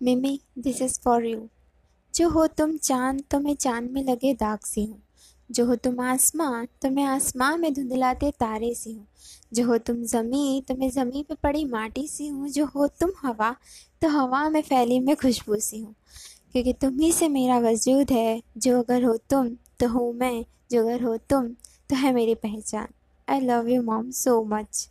मिमी this is for you जो हो तुम चाँद तो मैं चाँद में लगे दाग सी हूँ। जो हो तुम आसमां तो मैं आसमां में धुंधलाते तारे सी हूँ। जो हो तुम ज़मी तो मैं ज़मीं पे पड़ी माटी सी हूँ। जो हो तुम हवा तो हवा में फैली मैं खुशबू सी हूँ। क्योंकि तुम ही से मेरा वजूद है। जो अगर हो तुम तो हूँ मैं। जो अगर हो तुम तो है मेरी पहचान। I love you mom so much